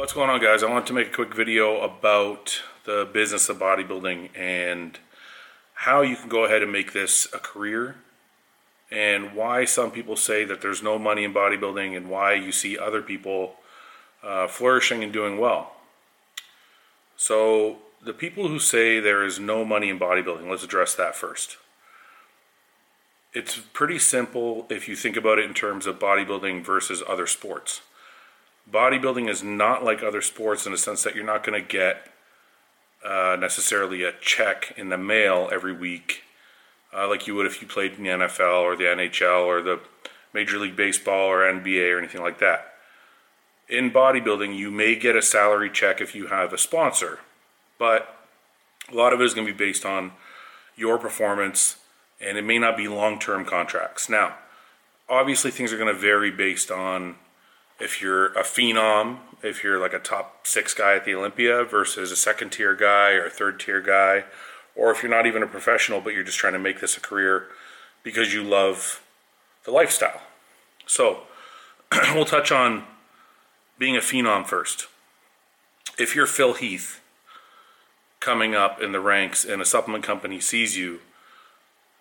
What's going on guys? I want to make a quick video about the business of bodybuilding and how you can go ahead and make this a career and why some people say that there's no money in bodybuilding and why you see other people uh, flourishing and doing well. So the people who say there is no money in bodybuilding, let's address that first. It's pretty simple if you think about it in terms of bodybuilding versus other sports bodybuilding is not like other sports in the sense that you're not going to get uh, necessarily a check in the mail every week uh, like you would if you played in the NFL or the NHL or the Major League Baseball or NBA or anything like that. In bodybuilding, you may get a salary check if you have a sponsor, but a lot of it is going to be based on your performance and it may not be long term contracts. Now, obviously, things are going to vary based on if you're a phenom, if you're like a top six guy at the Olympia versus a second tier guy or a third tier guy, or if you're not even a professional but you're just trying to make this a career because you love the lifestyle. So, we'll touch on being a phenom first. If you're Phil Heath coming up in the ranks and a supplement company sees you,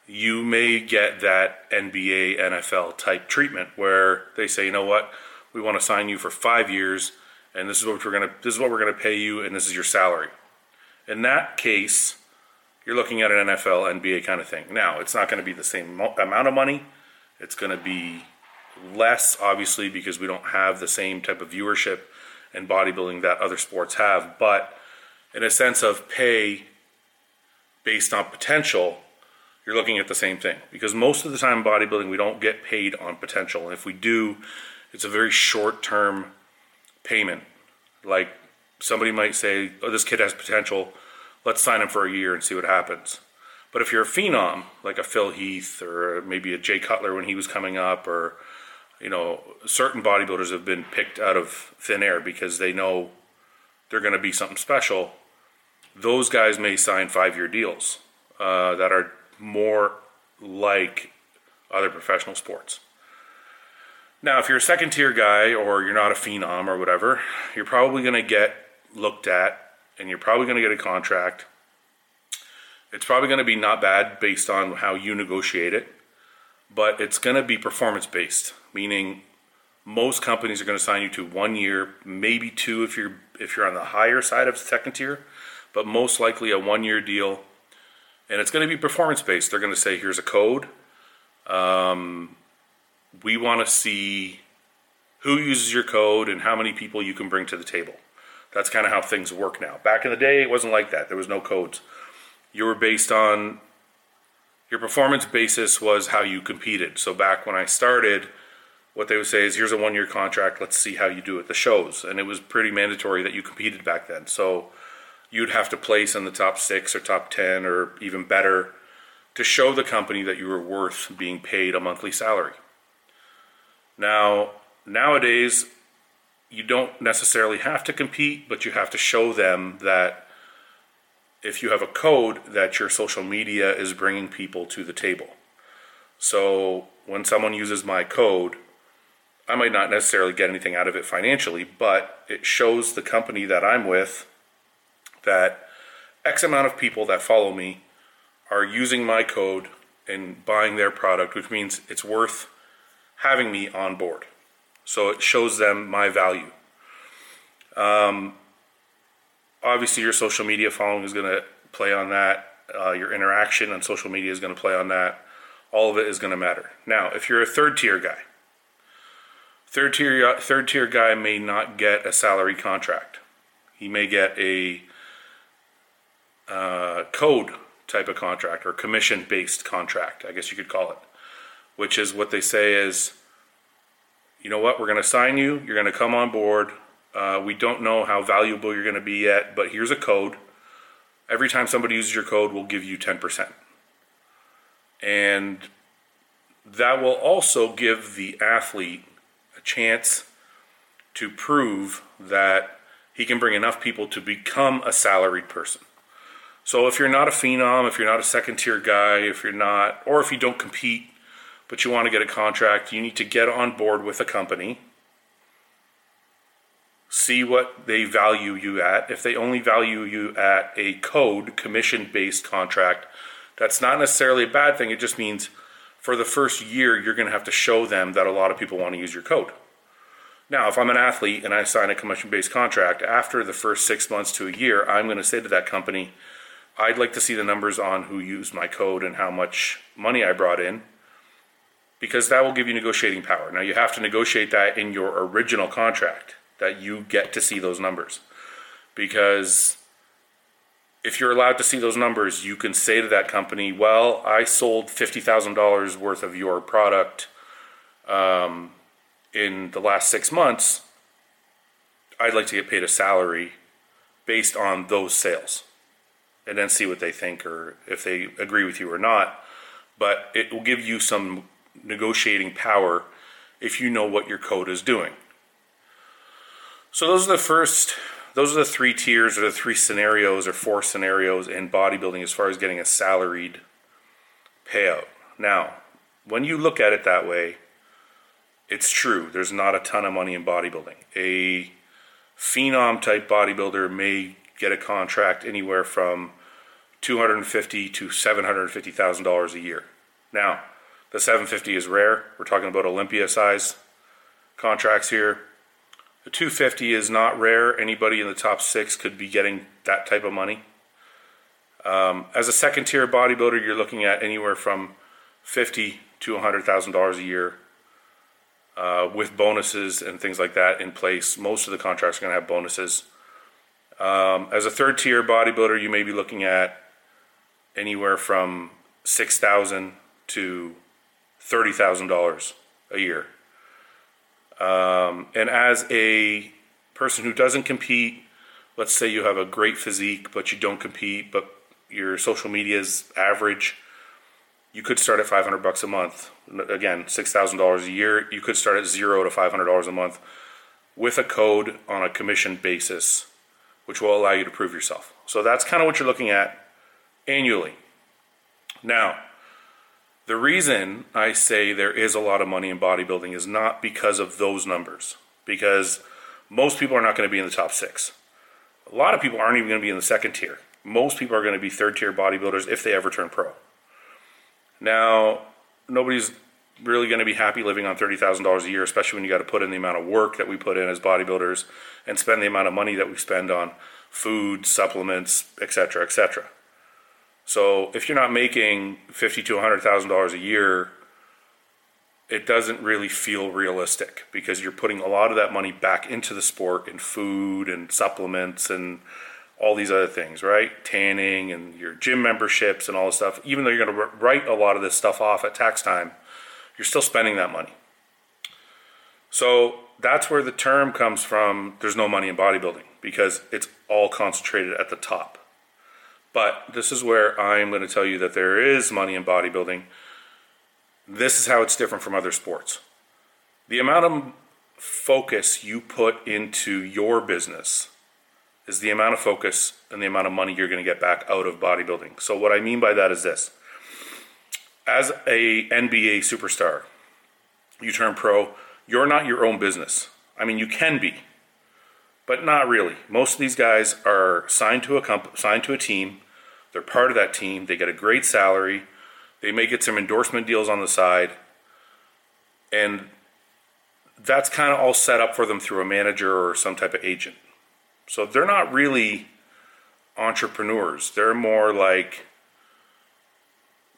you may get that NBA, NFL type treatment where they say, you know what, we want to sign you for five years, and this is what we're gonna this is what we're gonna pay you, and this is your salary. In that case, you're looking at an NFL, NBA kind of thing. Now, it's not going to be the same amount of money. It's going to be less, obviously, because we don't have the same type of viewership and bodybuilding that other sports have. But in a sense of pay based on potential, you're looking at the same thing. Because most of the time in bodybuilding, we don't get paid on potential. And if we do, it's a very short term payment. Like somebody might say, oh, this kid has potential, let's sign him for a year and see what happens. But if you're a phenom, like a Phil Heath or maybe a Jay Cutler when he was coming up, or you know, certain bodybuilders have been picked out of thin air because they know they're going to be something special. Those guys may sign five-year deals uh, that are more like other professional sports. Now, if you're a second tier guy or you're not a phenom or whatever, you're probably going to get looked at and you're probably going to get a contract. It's probably going to be not bad based on how you negotiate it, but it's going to be performance based, meaning most companies are going to sign you to one year, maybe two if you're if you're on the higher side of second tier, but most likely a one year deal, and it's going to be performance based. They're going to say, "Here's a code. Um, we want to see who uses your code and how many people you can bring to the table. That's kind of how things work now. Back in the day, it wasn't like that. There was no codes. You were based on your performance basis was how you competed. So back when I started, what they would say is, "Here's a one-year contract. Let's see how you do at the shows." And it was pretty mandatory that you competed back then. So you'd have to place in the top six or top ten or even better to show the company that you were worth being paid a monthly salary. Now, nowadays, you don't necessarily have to compete, but you have to show them that if you have a code that your social media is bringing people to the table. So when someone uses my code, I might not necessarily get anything out of it financially, but it shows the company that I'm with that X amount of people that follow me are using my code and buying their product, which means it's worth having me on board. So it shows them my value. Um, obviously, your social media following is going to play on that. Uh, your interaction on social media is going to play on that. All of it is going to matter. Now, if you're a third tier guy, third tier third tier guy may not get a salary contract. He may get a uh, code type of contract or commission based contract, I guess you could call it which is what they say is, you know what, we're going to sign you, you're going to come on board. Uh, we don't know how valuable you're going to be yet, but here's a code. Every time somebody uses your code, we'll give you 10%. And that will also give the athlete a chance to prove that he can bring enough people to become a salaried person. So if you're not a phenom, if you're not a second tier guy, if you're not, or if you don't compete but you want to get a contract, you need to get on board with a company see what they value you at. If they only value you at a code commission based contract, that's not necessarily a bad thing. It just means for the first year, you're going to have to show them that a lot of people want to use your code. Now, if I'm an athlete and I sign a commission based contract, after the first six months to a year, I'm going to say to that company, I'd like to see the numbers on who used my code and how much money I brought in because that will give you negotiating power. Now, you have to negotiate that in your original contract that you get to see those numbers because if you're allowed to see those numbers, you can say to that company, well, I sold $50,000 worth of your product um, in the last six months. I'd like to get paid a salary based on those sales and then see what they think or if they agree with you or not. But it will give you some negotiating power if you know what your code is doing. So those are the first those are the three tiers or the three scenarios or four scenarios in bodybuilding as far as getting a salaried payout. Now, when you look at it that way, it's true. There's not a ton of money in bodybuilding. A phenom type bodybuilder may get a contract anywhere from 250 to 750 thousand dollars a year. Now, the 750 is rare. We're talking about Olympia size contracts here. The 250 is not rare. Anybody in the top six could be getting that type of money. Um, as a second tier bodybuilder, you're looking at anywhere from 50 to 100 thousand dollars a year, uh, with bonuses and things like that in place. Most of the contracts are going to have bonuses. Um, as a third tier bodybuilder, you may be looking at anywhere from six thousand to thirty thousand dollars a year. Um, and as a person who doesn't compete, let's say you have a great physique, but you don't compete, but your social media is average, you could start at 500 bucks a month. Again, $6,000 a year. You could start at zero to $500 a month with a code on a commission basis, which will allow you to prove yourself. So that's kind of what you're looking at annually. Now, the reason I say there is a lot of money in bodybuilding is not because of those numbers, because most people are not going to be in the top six. A lot of people aren't even going to be in the second tier. Most people are going to be third tier bodybuilders if they ever turn pro. Now, nobody's really going to be happy living on $30,000 a year, especially when you got to put in the amount of work that we put in as bodybuilders and spend the amount of money that we spend on food, supplements, etc., etc. So if you're not making fifty to hundred thousand dollars a year, it doesn't really feel realistic because you're putting a lot of that money back into the sport in food and supplements and all these other things, right? Tanning and your gym memberships and all this stuff. Even though you're going to write a lot of this stuff off at tax time, you're still spending that money. So that's where the term comes from there's no money in bodybuilding because it's all concentrated at the top. But this is where I'm going to tell you that there is money in bodybuilding. This is how it's different from other sports. The amount of focus you put into your business is the amount of focus and the amount of money you're going to get back out of bodybuilding. So what I mean by that is this. As a NBA superstar, you turn pro, you're not your own business. I mean, you can be, but not really. Most of these guys are signed to a comp- signed to a team. They're part of that team. They get a great salary. They may get some endorsement deals on the side, and that's kind of all set up for them through a manager or some type of agent. So they're not really entrepreneurs. They're more like,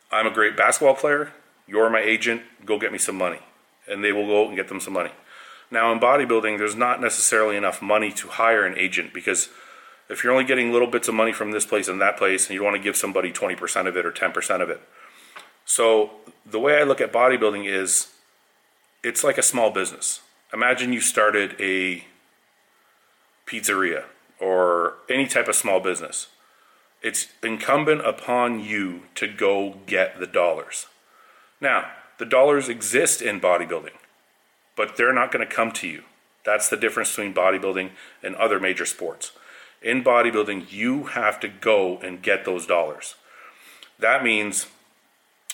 I'm a great basketball player. You're my agent. Go get me some money, and they will go and get them some money. Now, in bodybuilding, there's not necessarily enough money to hire an agent because if you're only getting little bits of money from this place and that place, and you want to give somebody 20% of it or 10% of it. So, the way I look at bodybuilding is it's like a small business. Imagine you started a pizzeria or any type of small business. It's incumbent upon you to go get the dollars. Now, the dollars exist in bodybuilding but they're not going to come to you. That's the difference between bodybuilding and other major sports. In bodybuilding, you have to go and get those dollars. That means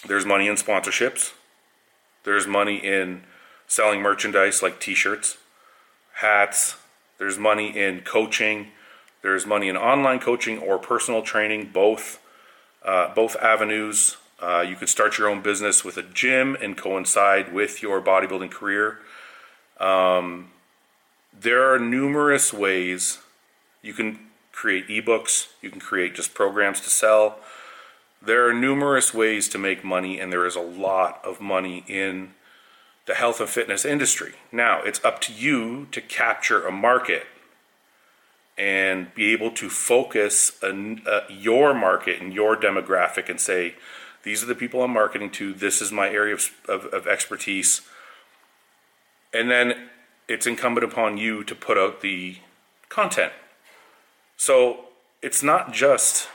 there's money in sponsorships, there's money in selling merchandise like t shirts, hats, There's money in coaching. There's money in online coaching or personal training, both uh, both avenues. Uh, you can start your own business with a gym and coincide with your bodybuilding career. Um, there are numerous ways you can create ebooks, you can create just programs to sell. There are numerous ways to make money, and there is a lot of money in the health and fitness industry. Now, it's up to you to capture a market and be able to focus uh, your market and your demographic and say, these are the people I'm marketing to, this is my area of, of, of expertise. And then it's incumbent upon you to put out the content. So it's not just,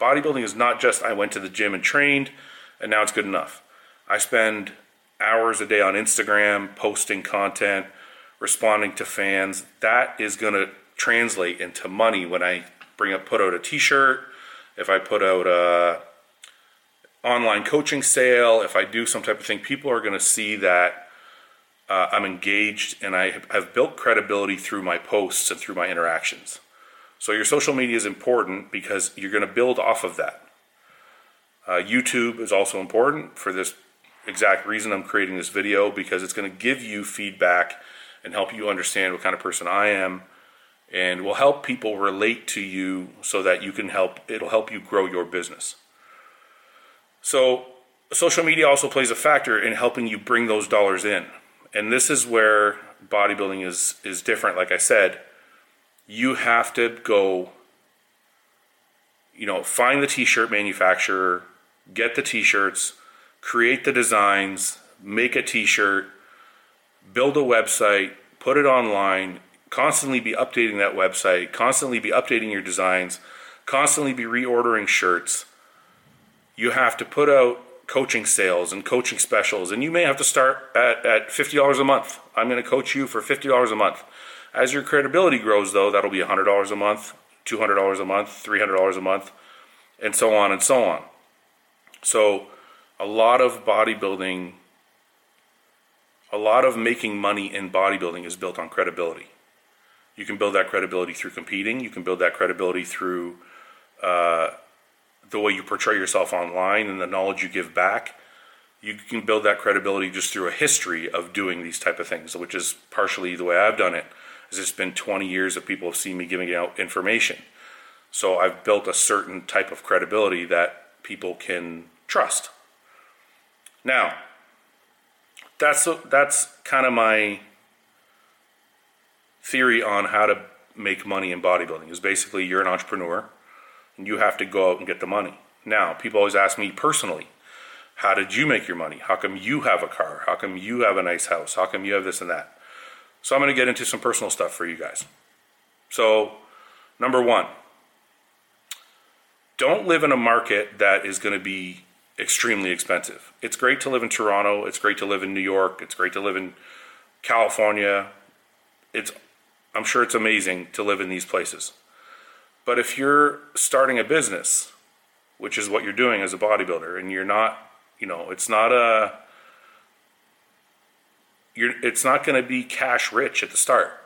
bodybuilding is not just I went to the gym and trained and now it's good enough. I spend hours a day on Instagram posting content, responding to fans. That is going to translate into money when I bring up put out a t-shirt, if I put out a online coaching sale, if I do some type of thing, people are going to see that uh, I'm engaged and I have built credibility through my posts and through my interactions. So your social media is important because you're going to build off of that. Uh, YouTube is also important for this exact reason I'm creating this video because it's going to give you feedback and help you understand what kind of person I am and will help people relate to you so that you can help it'll help you grow your business. So social media also plays a factor in helping you bring those dollars in. And this is where bodybuilding is is different like I said. You have to go you know, find the t-shirt manufacturer, get the t-shirts, create the designs, make a t-shirt, build a website, put it online, constantly be updating that website, constantly be updating your designs, constantly be reordering shirts. You have to put out coaching sales and coaching specials, and you may have to start at, at $50 a month. I'm going to coach you for $50 a month. As your credibility grows, though, that'll be $100 a month, $200 a month, $300 a month, and so on and so on. So, a lot of bodybuilding, a lot of making money in bodybuilding is built on credibility. You can build that credibility through competing. You can build that credibility through uh, the way you portray yourself online and the knowledge you give back. You can build that credibility just through a history of doing these type of things, which is partially the way I've done it. Is it's been 20 years of people have seen me giving out information. So I've built a certain type of credibility that people can trust. Now, that's that's kind of my theory on how to make money in bodybuilding is basically you're an entrepreneur and you have to go out and get the money. Now, people always ask me personally, how did you make your money? How come you have a car? How come you have a nice house? How come you have this and that? So I'm going to get into some personal stuff for you guys. So, number one, don't live in a market that is going to be extremely expensive. It's great to live in Toronto. It's great to live in New York. It's great to live in California. It's I'm sure it's amazing to live in these places. But if you're starting a business, which is what you're doing as a bodybuilder, and you're not, you know, it's not a, you're, it's not going to be cash rich at the start.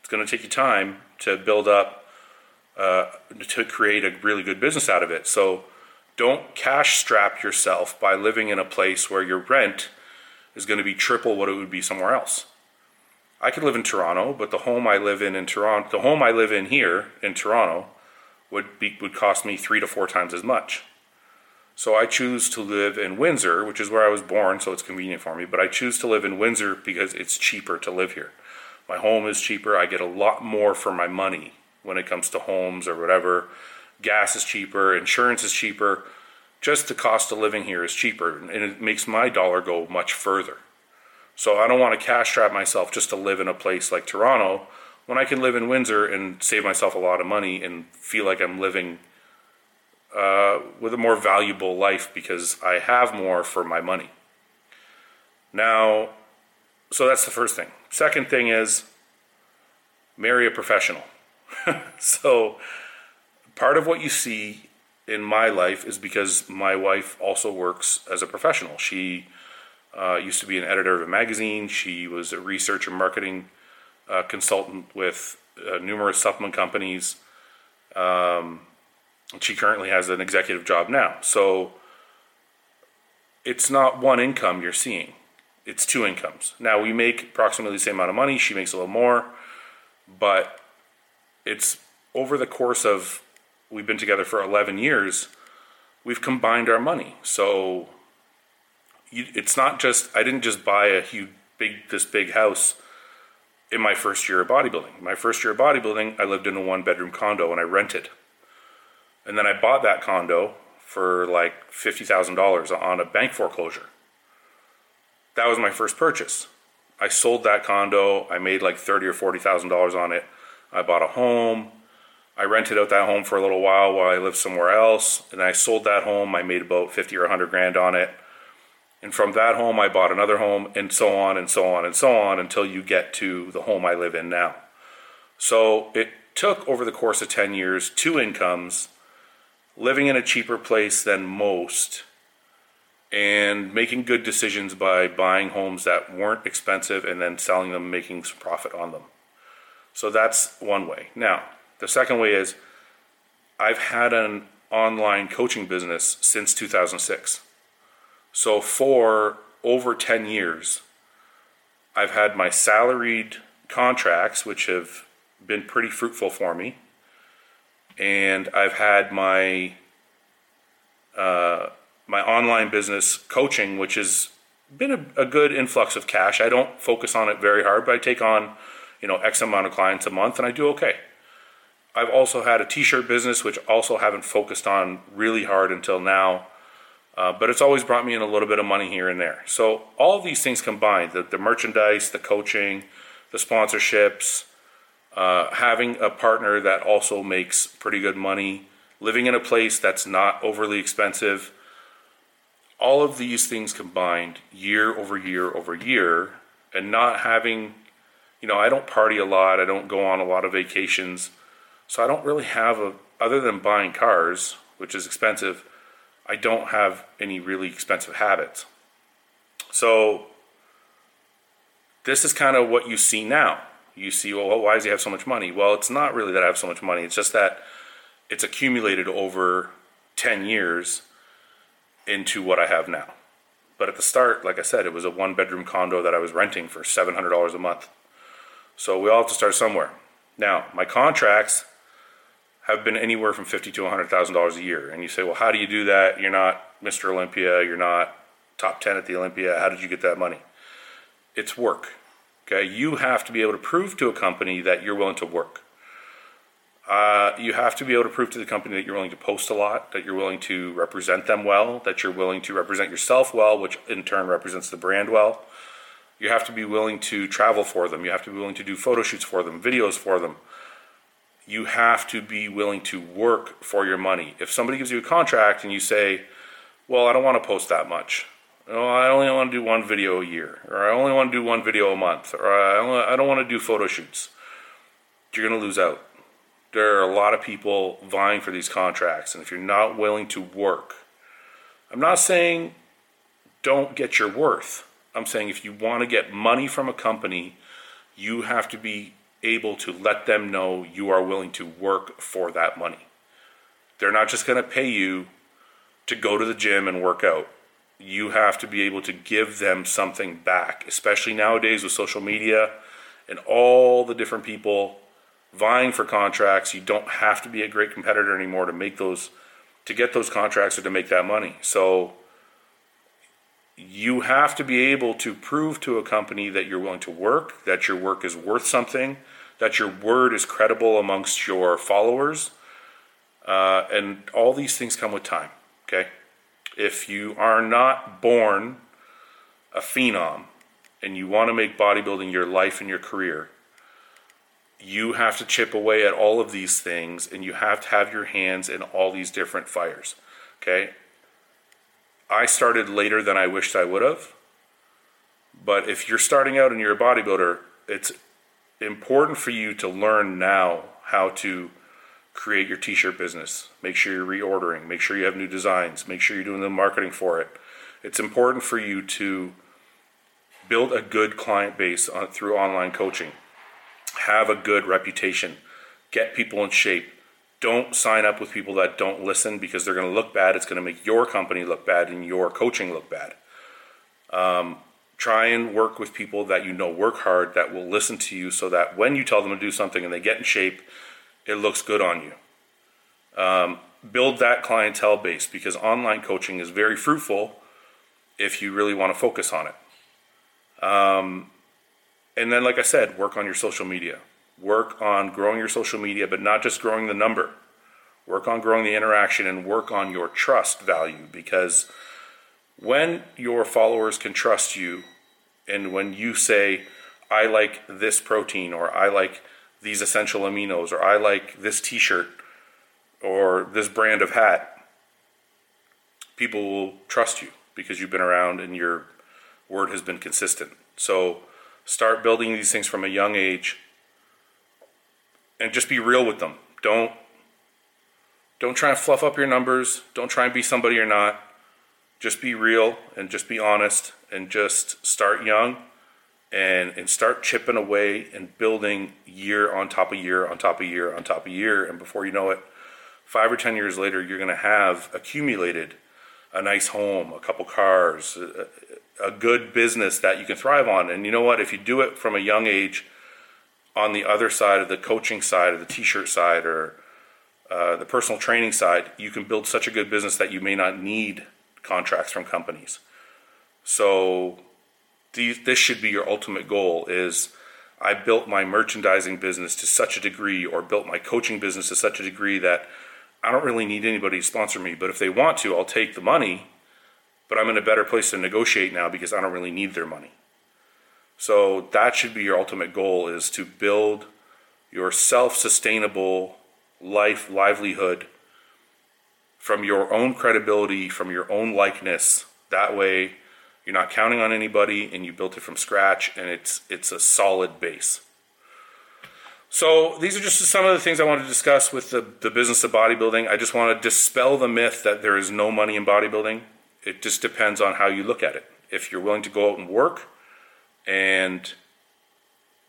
It's going to take you time to build up, uh, to create a really good business out of it. So don't cash strap yourself by living in a place where your rent is going to be triple what it would be somewhere else. I could live in Toronto, but the home I live in in Toronto, the home I live in here in Toronto, would be would cost me three to four times as much. So I choose to live in Windsor, which is where I was born, so it's convenient for me. But I choose to live in Windsor because it's cheaper to live here. My home is cheaper. I get a lot more for my money when it comes to homes or whatever. Gas is cheaper, insurance is cheaper. Just the cost of living here is cheaper, and it makes my dollar go much further. So I don't want to cash trap myself just to live in a place like Toronto when I can live in Windsor and save myself a lot of money and feel like I'm living uh, with a more valuable life because I have more for my money. Now, so that's the first thing. Second thing is marry a professional. so part of what you see in my life is because my wife also works as a professional. She uh, used to be an editor of a magazine. She was a research and marketing uh, consultant with uh, numerous supplement companies. Um, she currently has an executive job now. So it's not one income you're seeing, it's two incomes. Now we make approximately the same amount of money, she makes a little more, but it's over the course of we've been together for 11 years, we've combined our money. So you, it's not just I didn't just buy a huge big this big house in my first year of bodybuilding. My first year of bodybuilding, I lived in a one bedroom condo and I rented. And then I bought that condo for like $50,000 on a bank foreclosure. That was my first purchase. I sold that condo. I made like thirty or forty thousand dollars on it. I bought a home. I rented out that home for a little while while I lived somewhere else, and I sold that home. I made about fifty or hundred grand on it. And from that home, I bought another home, and so on and so on and so on until you get to the home I live in now. So it took over the course of 10 years two incomes, living in a cheaper place than most, and making good decisions by buying homes that weren't expensive and then selling them, making some profit on them. So that's one way. Now, the second way is I've had an online coaching business since 2006. So for over 10 years, I've had my salaried contracts, which have been pretty fruitful for me. And I've had my uh, my online business coaching, which has been a, a, good influx of cash. I don't focus on it very hard, but I take on, you know, X amount of clients a month, and I do okay. I've also had a T-shirt business, which also haven't focused on really hard until now. Uh, but it's always brought me in a little bit of money here and there. So all these things combined, the, the merchandise, the coaching, the sponsorships, uh, having a partner that also makes pretty good money, living in a place that's not overly expensive, all of these things combined year over year over year and not having, you know, I don't party a lot, I don't go on a lot of vacations. So I don't really have a, other than buying cars, which is expensive, I don't have any really expensive habits. So this is kind of what you see now. You see, well, why does he have so much money? Well, it's not really that I have so much money. It's just that it's accumulated over 10 years into what I have now. But at the start, like I said, it was a one bedroom condo that I was renting for $700 a month. So we all have to start somewhere. Now, my contracts have been anywhere from fifty to hundred thousand dollars a year. And you say, well, how do you do that? You're not Mr. Olympia. You're not top ten at the Olympia. How did you get that money? It's work. Okay, you have to be able to prove to a company that you're willing to work. Uh, you have to be able to prove to the company that you're willing to post a lot, that you're willing to represent them well, that you're willing to represent yourself well, which in turn represents the brand well. You have to be willing to travel for them. You have to be willing to do photo shoots for them, videos for them you have to be willing to work for your money. If somebody gives you a contract and you say, well, I don't want to post that much. Oh, I only want to do one video a year, or I only want to do one video a month, or I, only, I don't want to do photo shoots. You're going to lose out. There are a lot of people vying for these contracts, and if you're not willing to work, I'm not saying don't get your worth. I'm saying if you want to get money from a company, you have to be able to let them know you are willing to work for that money. They're not just going to pay you to go to the gym and work out. You have to be able to give them something back, especially nowadays with social media and all the different people vying for contracts. You don't have to be a great competitor anymore to make those to get those contracts or to make that money. So you have to be able to prove to a company that you're willing to work, that your work is worth something, that your word is credible amongst your followers. Uh, and all these things come with time, okay? If you are not born a phenom and you want to make bodybuilding your life and your career, you have to chip away at all of these things and you have to have your hands in all these different fires, okay? I started later than I wished I would have. But if you're starting out and you're a bodybuilder, it's important for you to learn now how to create your t-shirt business. Make sure you're reordering, make sure you have new designs, make sure you're doing the marketing for it. It's important for you to build a good client base on, through online coaching. have a good reputation, get people in shape. Don't sign up with people that don't listen because they're going to look bad. It's going to make your company look bad and your coaching look bad. Um, try and work with people that you know work hard that will listen to you so that when you tell them to do something and they get in shape, it looks good on you. Um, build that clientele base because online coaching is very fruitful if you really want to focus on it. Um, and then, like I said, work on your social media. Work on growing your social media, but not just growing the number. Work on growing the interaction and work on your trust value because when your followers can trust you and when you say, I like this protein, or I like these essential aminos, or I like this t shirt, or this brand of hat, people will trust you because you've been around and your word has been consistent. So start building these things from a young age and just be real with them. Don't don't try and fluff up your numbers. Don't try and be somebody you're not. Just be real and just be honest and just start young and and start chipping away and building year on top of year on top of year on top of year and before you know it 5 or 10 years later you're going to have accumulated a nice home, a couple cars, a, a good business that you can thrive on. And you know what? If you do it from a young age on the other side of the coaching side or the t-shirt side or uh, the personal training side, you can build such a good business that you may not need contracts from companies. So these, this should be your ultimate goal is I built my merchandising business to such a degree or built my coaching business to such a degree that I don't really need anybody to sponsor me, but if they want to, I'll take the money. But I'm in a better place to negotiate now because I don't really need their money. So that should be your ultimate goal is to build your self-sustainable life livelihood from your own credibility, from your own likeness. That way you're not counting on anybody and you built it from scratch and it's it's a solid base. So these are just some of the things I want to discuss with the, the business of bodybuilding. I just want to dispel the myth that there is no money in bodybuilding. It just depends on how you look at it. If you're willing to go out and work and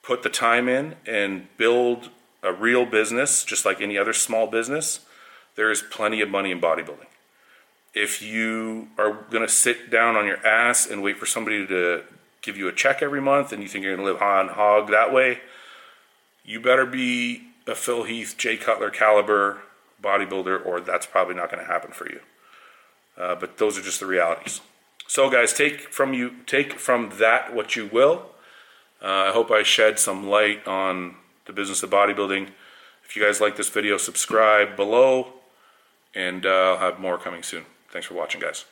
put the time in and build a real business, just like any other small business, there is plenty of money in bodybuilding. If you are going to sit down on your ass and wait for somebody to give you a check every month and you think you're going to live on hog that way, you better be a Phil Heath, Jay Cutler caliber bodybuilder, or that's probably not going to happen for you. Uh, but those are just the realities. So, guys, take from you take from that what you will. Uh, I hope I shed some light on the business of bodybuilding. If you guys like this video, subscribe below, and uh, I'll have more coming soon. Thanks for watching, guys.